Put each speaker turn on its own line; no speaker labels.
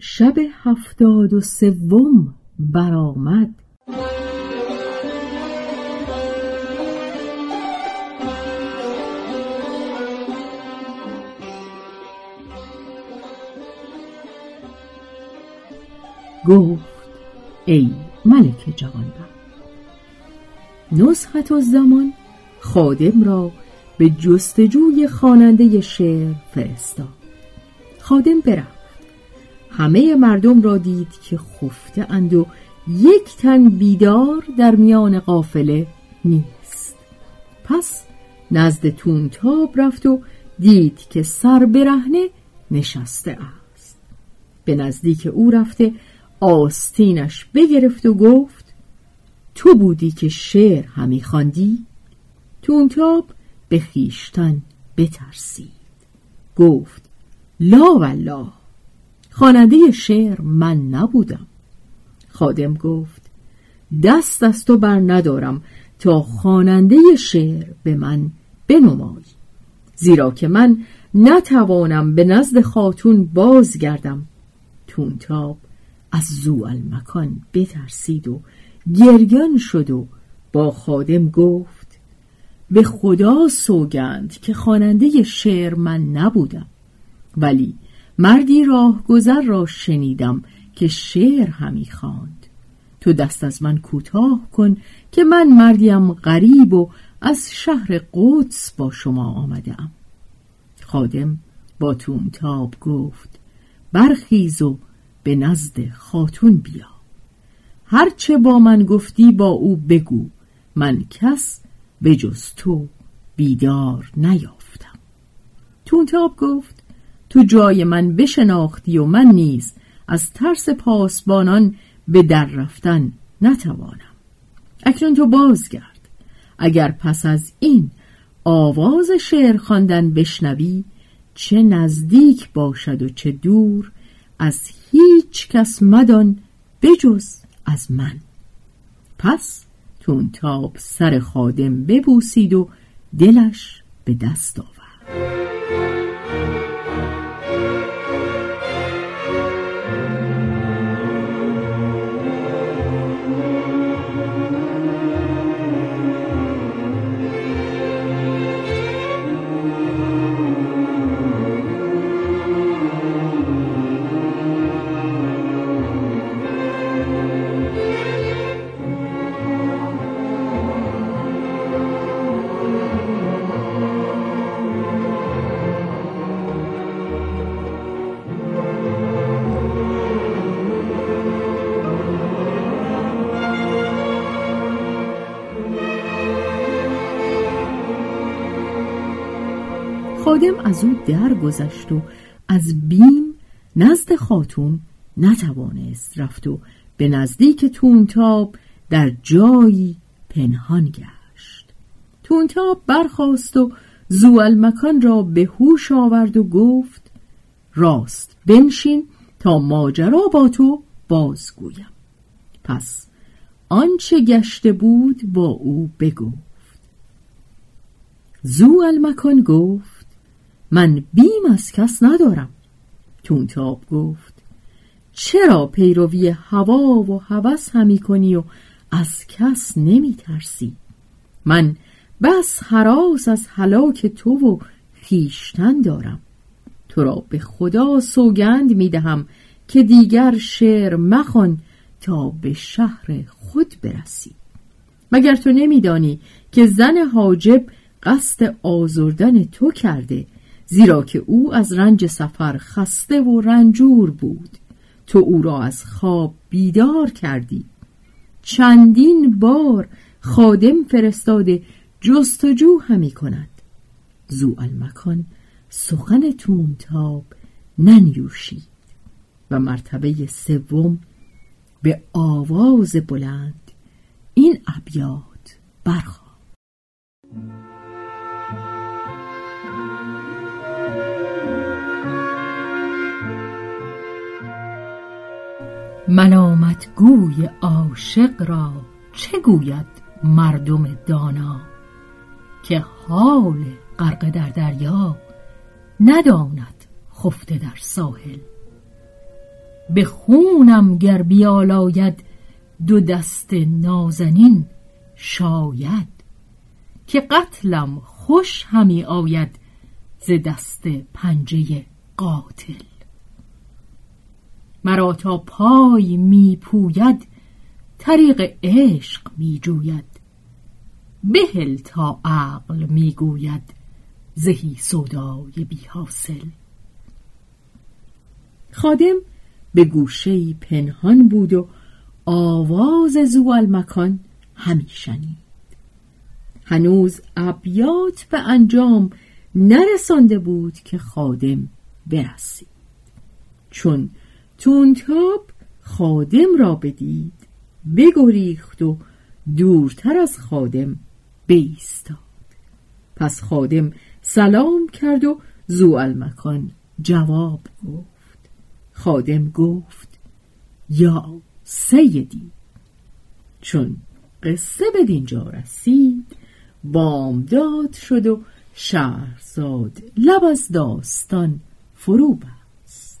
شب هفتاد و سوم برآمد. گفت ای ملک جوانبخت نسخت و زمان خادم را به جستجوی خواننده شعر فرستاد. خادم برفت. همه مردم را دید که خفته اند و یک تن بیدار در میان قافله نیست. پس نزد تونتاب رفت و دید که سر برهنه نشسته است. به نزدیک او رفته آستینش بگرفت و گفت تو بودی که شعر همی خواندی؟ تونتاب به خیشتن بترسید. گفت لا والله. خواننده شعر من نبودم. خادم گفت دست از تو بر ندارم تا خواننده شعر به من بنمایی زیرا که من نتوانم به نزد خاتون بازگردم. تونتاب از زو المکان بترسید و گریان شد و با خادم گفت به خدا سوگند که خواننده شعر من نبودم. ولی مردی راه گذر را شنیدم که شعر همی خواند. تو دست از من کوتاه کن که من مردیم غریب و از شهر قدس با شما آمدم. خادم با تاب گفت برخیز و به نزد خاتون بیا. هرچه با من گفتی با او بگو من کس به جز تو بیدار نیافتم. تونتاب گفت تو جای من بشناختی و من نیز از ترس پاسبانان به در رفتن نتوانم. اکنون تو بازگرد. اگر پس از این آواز شعر خواندن بشنوی چه نزدیک باشد و چه دور از هیچ کس مدان بجز از من. پس تونتاب سر خادم ببوسید و دلش به دست آورد خادم از او درگذشت و از بیم نزد خاتون نتوانست رفت و به نزدیک تونتاب در جایی پنهان گشت. تونتاب برخاست و زوال مکان را به هوش آورد و گفت راست بنشین تا ماجرا با تو بازگویم. پس آنچه گشته بود با او بگفت. زو المکان گفت من بیم از کس ندارم. تونتاب گفت چرا پیروی هوا و هوس همی کنی و از کس نمی ترسی؟ من بس حراس از هلاک تو و خیشتن دارم. تو را به خدا سوگند می دهم که دیگر شعر مخوان تا به شهر خود برسی. مگر تو نمیدانی که زن حاجب قصد آزردن تو کرده زیرا که او از رنج سفر خسته و رنجور بود. تو او را از خواب بیدار کردی. چندین بار خادم فرستاده جستجو همی کند. زو المکان سخن تونتاب ننیوشید. و مرتبه سوم به آواز بلند این ابیات برخواد ملامت گوی عاشق را چه گوید مردم دانا؟ که حال غرق در دریا نداند خفته در ساحل. به خونم گر بیالاید دو دست نازنین شاید که قتلم خوش همی آید ز دست پنجه قاتل. مرا تا پای می پوید طریق عشق می جوید بهل تا عقل می گوید زهی سودای بی حاصل خادم به گوشه پنهان بود و آواز زوال مکان شنید. هنوز ابیات به انجام نرسانده بود که خادم برسید. چون تونتاب خادم را بدید. بگریخت و دورتر از خادم بیستاد. پس خادم سلام کرد و زوالمکان جواب گفت. خادم گفت یا سیدی چون قصه به دینجا رسید بامداد شد و شهرزاد لب از داستان فرو بست.